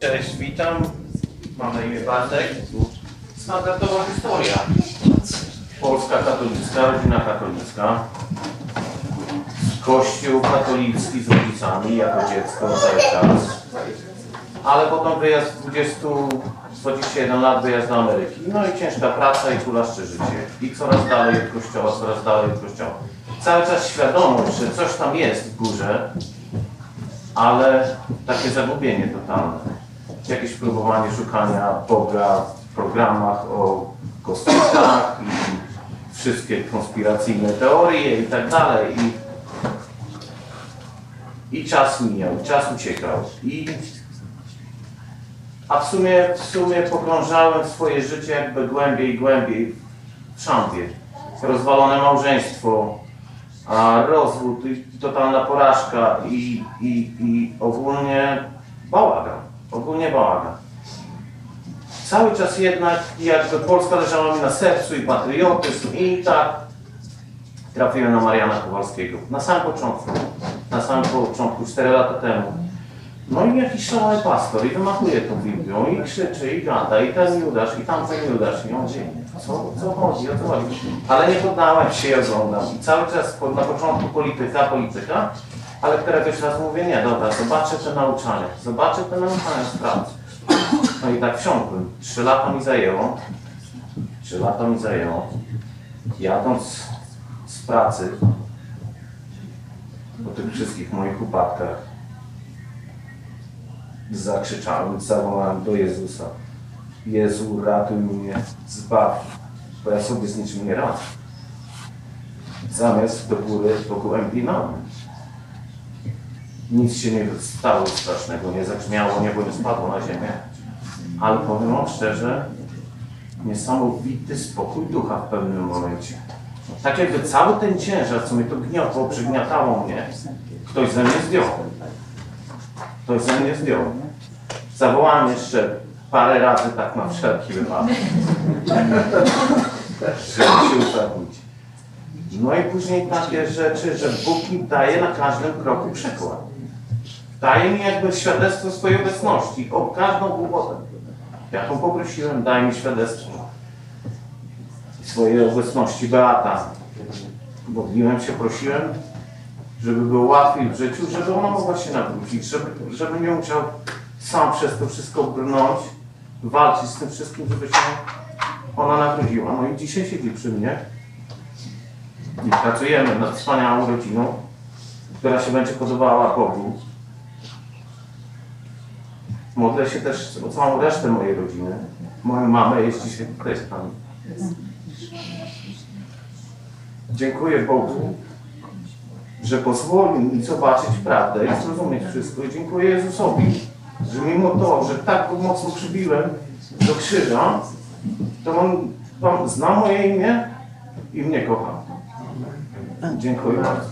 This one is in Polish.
Cześć, witam. Mam na imię Bartek. Standardowa historia. Polska katolicka, rodzina katolicka. Kościół katolicki z rodzicami jako dziecko cały czas. Ale potem wyjazd 20, 21 lat, wyjazd do Ameryki. No i ciężka praca i kulaszcze życie. I coraz dalej od kościoła, coraz dalej od kościoła. Cały czas świadomość, że coś tam jest w górze, ale takie zagubienie totalne. Jakieś próbowanie szukania Boga w programach o kosmitach i wszystkie konspiracyjne teorie i tak dalej. I, i czas mijał, czas uciekał. I, a w sumie, w sumie pogrążałem swoje życie jakby głębiej i głębiej w szambie. Rozwalone małżeństwo, a rozwód i totalna porażka i, i, i ogólnie. Bałagan. Cały czas jednak jakby Polska leżała mi na sercu i patriotyzm i tak trafiłem na Mariana Kowalskiego. Na samym początku. Na samym początku, 4 lata temu. No i jakiś szalony pastor i wymachuje tą Biblią i krzyczy i gada i ten Judasz i tamten Judasz i on mówi, co, co chodzi, o co chodzi. Ale nie poddałem się i oglądam. I cały czas na początku polityka, polityka, ale któregoś razu mówię, nie, dobra, zobaczę te nauczania, zobaczę te nauczania, sprawdzę. No i tak wsiąkłem. Trzy lata mi zajęło. Trzy lata mi zajęło. Jadąc z pracy po tych wszystkich moich upadkach, zakrzyczałem, zawołałem do Jezusa. Jezu, ratuj mnie, zbaw, bo ja sobie z niczym nie radzę. Zamiast do góry pogłębinamy. Nic się nie stało strasznego, nie zagrzmiało, niebo nie spadło na ziemię. Ale powiem wam szczerze, niesamowity spokój ducha w pewnym momencie. Tak jakby cały ten ciężar, co mnie to gniotło, przygniatało mnie, ktoś ze mnie zdjął. Ktoś ze mnie zdjął. Zawołałem jeszcze parę razy tak na wszelki wypadek. Żeby się upewnić. No i później takie rzeczy, że Bóg mi daje na każdym kroku przykład. Daje mi jakby świadectwo swojej obecności o każdą głupotę. Jaką poprosiłem, daj mi świadectwo swojej obecności. Beata. Modliłem się, prosiłem, żeby było łatwiej w życiu, żeby ona mogła się nawrócić, żeby, żeby nie musiał sam przez to wszystko brnąć, walczyć z tym wszystkim, żeby się ona nawróciła. No i dzisiaj siedzi przy mnie i pracujemy nad wspaniałą rodziną, która się będzie podobała Bogu. Modlę się też o całą resztę mojej rodziny. Moją mamę jest dzisiaj tutaj z nami. Dziękuję Bogu, że pozwolił mi zobaczyć prawdę i zrozumieć wszystko. I dziękuję Jezusowi, że mimo to, że tak mocno przybiłem do krzyża, to on, on zna moje imię i mnie kocha. Dziękuję bardzo.